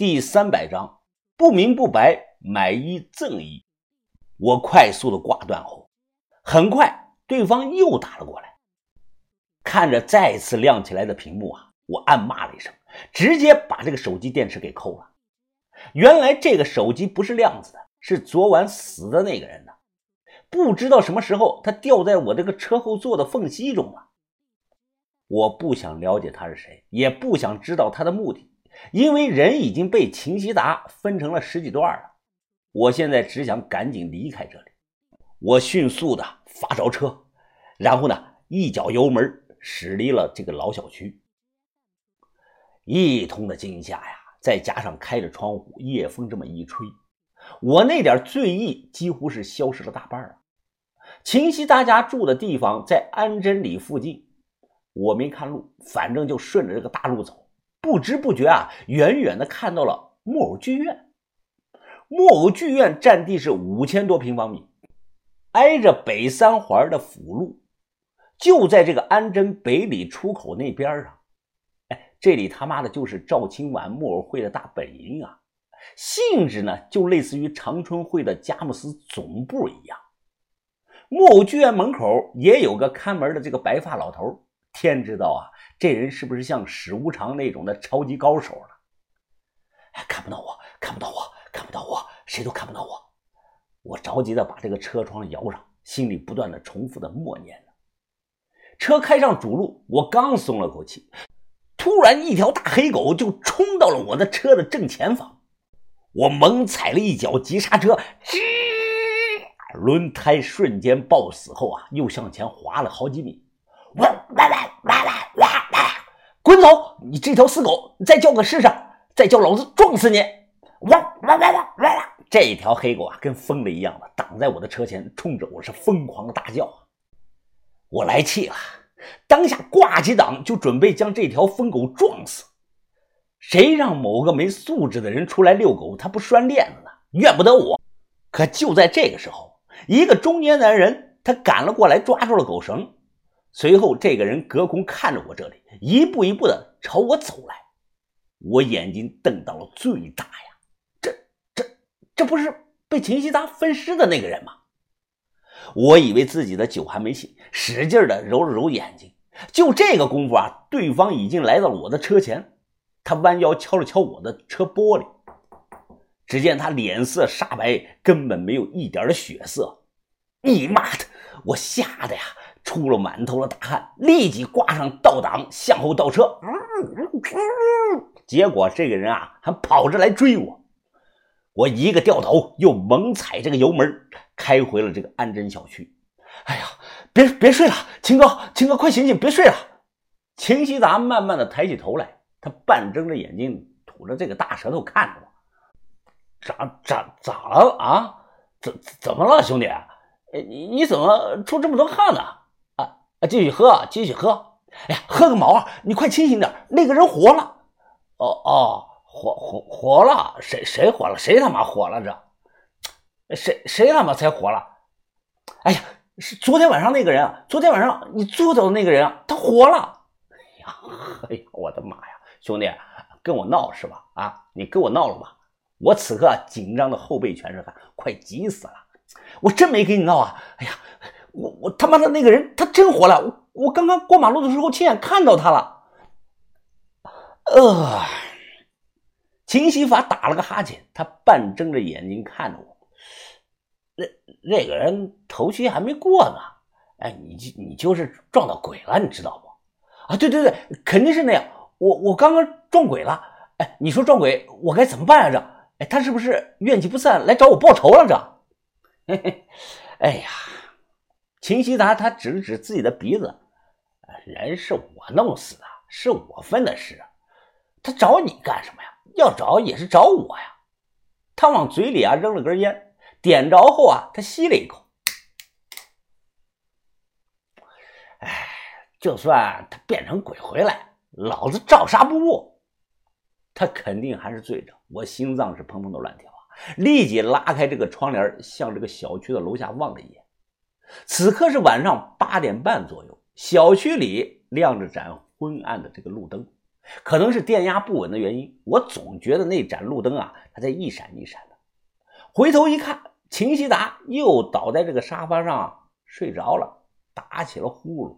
第三百章不明不白买一赠一。我快速的挂断后，很快对方又打了过来。看着再次亮起来的屏幕啊，我暗骂了一声，直接把这个手机电池给扣了。原来这个手机不是亮子的，是昨晚死的那个人的。不知道什么时候他掉在我这个车后座的缝隙中了。我不想了解他是谁，也不想知道他的目的，因为人已经被秦希达分成了十几段了。我现在只想赶紧离开这里。我迅速的发着车，然后呢，一脚油门驶离了这个老小区。一通的惊吓呀，再加上开着窗户，夜风这么一吹，我那点醉意几乎是消失了大半了。秦希大家住的地方在安贞里附近。我没看路，反正就顺着这个大路走，不知不觉啊，远远的看到了木偶剧院。木偶剧院占地是五千多平方米，挨着北三环的辅路，就在这个安贞北里出口那边啊。哎，这里他妈的就是赵青晚木偶会的大本营啊，性质呢就类似于长春会的佳木斯总部一样。木偶剧院门口也有个看门的这个白发老头。天知道啊，这人是不是像史无常那种的超级高手了？看不到我，看不到我，看不到我，谁都看不到我。我着急的把这个车窗摇上，心里不断的重复的默念着。车开上主路，我刚松了口气，突然一条大黑狗就冲到了我的车的正前方。我猛踩了一脚急刹车，吱，轮胎瞬间抱死后啊，又向前滑了好几米。哇哇哇哇哇哇！滚走！你这条死狗！再叫个试试！再叫老子撞死你！哇哇哇哇哇！这条黑狗啊，跟疯了一样的挡在我的车前，冲着我是疯狂的大叫啊。我来气了，当下挂起档就准备将这条疯狗撞死。谁让某个没素质的人出来遛狗，他不拴链子呢？怨不得我。可就在这个时候，一个中年男人他赶了过来，抓住了狗绳。随后，这个人隔空看着我这里，一步一步的朝我走来。我眼睛瞪到了最大呀！这、这、这不是被秦希达分尸的那个人吗？我以为自己的酒还没醒，使劲的揉了揉眼睛。就这个功夫啊，对方已经来到了我的车前。他弯腰敲了敲我的车玻璃，只见他脸色煞白，根本没有一点的血色。你妈的！我吓得呀！出了满头的大汗，立即挂上倒档，向后倒车。结果这个人啊，还跑着来追我。我一个掉头，又猛踩这个油门，开回了这个安贞小区。哎呀，别别睡了，秦哥，秦哥，快醒醒，别睡了！秦希达慢慢的抬起头来，他半睁着眼睛，吐着这个大舌头看着我。咋咋咋了啊？怎怎么了，兄弟？你你怎么出这么多汗呢？啊，啊继续喝，继续喝！哎呀，喝个毛啊！你快清醒点，那个人活了！哦哦，活活活了？谁谁活了？谁他妈活了？这谁谁他妈才活了？哎呀，是昨天晚上那个人啊！昨天晚上你坐着的那个人啊，他活了！哎呀，哎呀，我的妈呀！兄弟，跟我闹是吧？啊，你跟我闹了吧？我此刻紧张的后背全是汗，快急死了！我真没跟你闹啊！哎呀！我我他妈的那个人，他真活了！我我刚刚过马路的时候亲眼看到他了。呃，秦西法打了个哈欠，他半睁着眼睛看着我。那那个人头七还没过呢。哎，你就你就是撞到鬼了，你知道不？啊，对对对，肯定是那样。我我刚刚撞鬼了。哎，你说撞鬼，我该怎么办啊？这，哎，他是不是怨气不散来找我报仇了？这，嘿嘿，哎呀。秦希达，他指了指自己的鼻子，人是我弄死的，是我分的尸，他找你干什么呀？要找也是找我呀。他往嘴里啊扔了根烟，点着后啊，他吸了一口。哎，就算他变成鬼回来，老子照杀不误。他肯定还是醉着，我心脏是砰砰的乱跳啊！立即拉开这个窗帘，向这个小区的楼下望了一眼。此刻是晚上八点半左右，小区里亮着盏昏暗的这个路灯，可能是电压不稳的原因，我总觉得那盏路灯啊，它在一闪一闪的。回头一看，秦希达又倒在这个沙发上睡着了，打起了呼噜。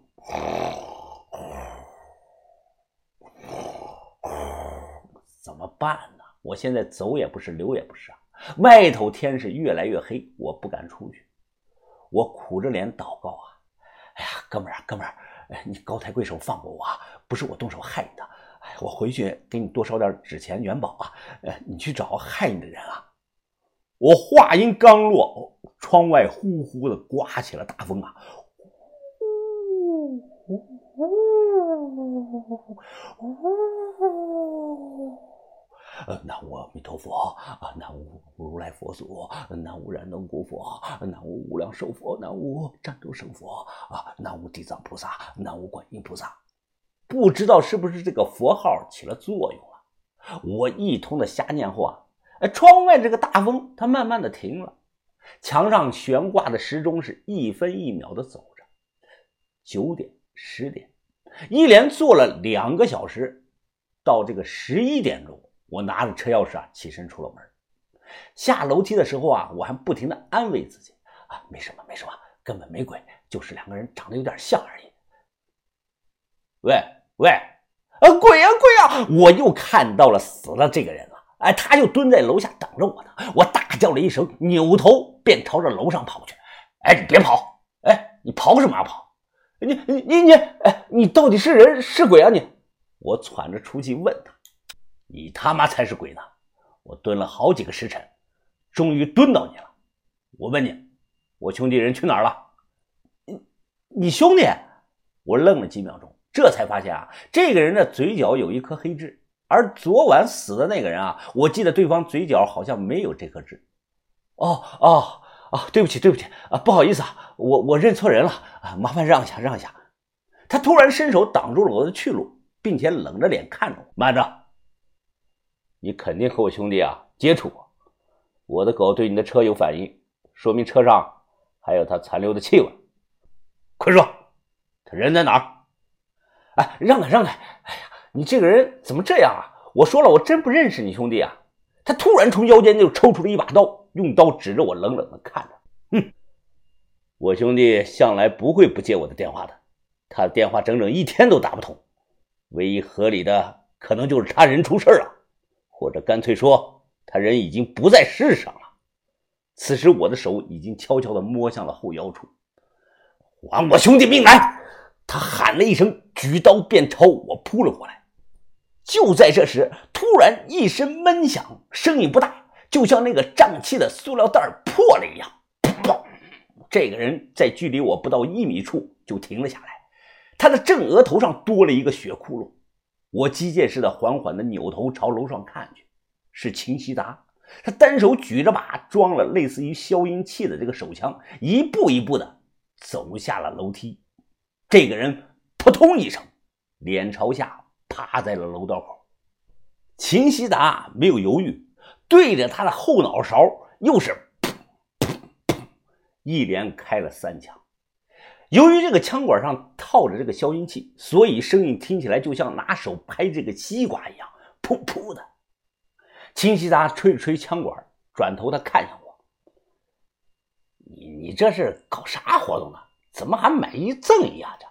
怎么办呢？我现在走也不是，留也不是啊！外头天是越来越黑，我不敢出去。我苦着脸祷告啊！哎呀，哥们儿啊，哥们儿，你高抬贵手放过我啊！不是我动手害你的，哎，我回去给你多烧点纸钱元宝啊！呃，你去找害你的人啊！我话音刚落，窗外呼呼的刮起了大风啊！呜呜呜呜呜呜呜！呃，南无阿弥陀佛啊，南无如来佛祖，南无燃灯古佛，南无无量寿佛，南无战斗胜佛啊，南无地藏菩萨，南无观音菩萨。不知道是不是这个佛号起了作用了？我一通的瞎念后啊，哎，窗外这个大风它慢慢的停了，墙上悬挂的时钟是一分一秒的走着，九点、十点，一连坐了两个小时，到这个十一点钟。我拿着车钥匙啊，起身出了门。下楼梯的时候啊，我还不停的安慰自己啊，没什么，没什么，根本没鬼，就是两个人长得有点像而已。喂喂，啊，鬼啊鬼啊！我又看到了死了这个人了。哎，他就蹲在楼下等着我呢。我大叫了一声，扭头便朝着楼上跑去。哎，你别跑！哎，你跑什么啊跑？你你你你，哎，你到底是人是鬼啊你？我喘着粗气问他。你他妈才是鬼呢！我蹲了好几个时辰，终于蹲到你了。我问你，我兄弟人去哪儿了？你你兄弟？我愣了几秒钟，这才发现啊，这个人的嘴角有一颗黑痣，而昨晚死的那个人啊，我记得对方嘴角好像没有这颗痣。哦哦哦，对不起对不起啊，不好意思啊，我我认错人了啊，麻烦让一下让一下。他突然伸手挡住了我的去路，并且冷着脸看着我，慢着。你肯定和我兄弟啊接触过，我的狗对你的车有反应，说明车上还有他残留的气味。快说，他人在哪儿？哎，让开让开！哎呀，你这个人怎么这样啊？我说了，我真不认识你兄弟啊！他突然从腰间就抽出了一把刀，用刀指着我，冷冷的看着。哼，我兄弟向来不会不接我的电话的，他的电话整整一天都打不通，唯一合理的可能就是他人出事了。或者干脆说，他人已经不在世上了。此时，我的手已经悄悄地摸向了后腰处。还我兄弟命来！他喊了一声，举刀便朝我扑了过来。就在这时，突然一声闷响，声音不大，就像那个胀气的塑料袋破了一样。砰！这个人在距离我不到一米处就停了下来，他的正额头上多了一个血窟窿。我机械似的缓缓地扭头朝楼上看去，是秦希达。他单手举着把装了类似于消音器的这个手枪，一步一步地走下了楼梯。这个人扑通一声，脸朝下趴在了楼道口。秦希达没有犹豫，对着他的后脑勺又是，一连开了三枪。由于这个枪管上套着这个消音器，所以声音听起来就像拿手拍这个西瓜一样，噗噗的。秦希达吹了吹枪管，转头他看向我：“你你这是搞啥活动啊？怎么还买一赠一啊？这？”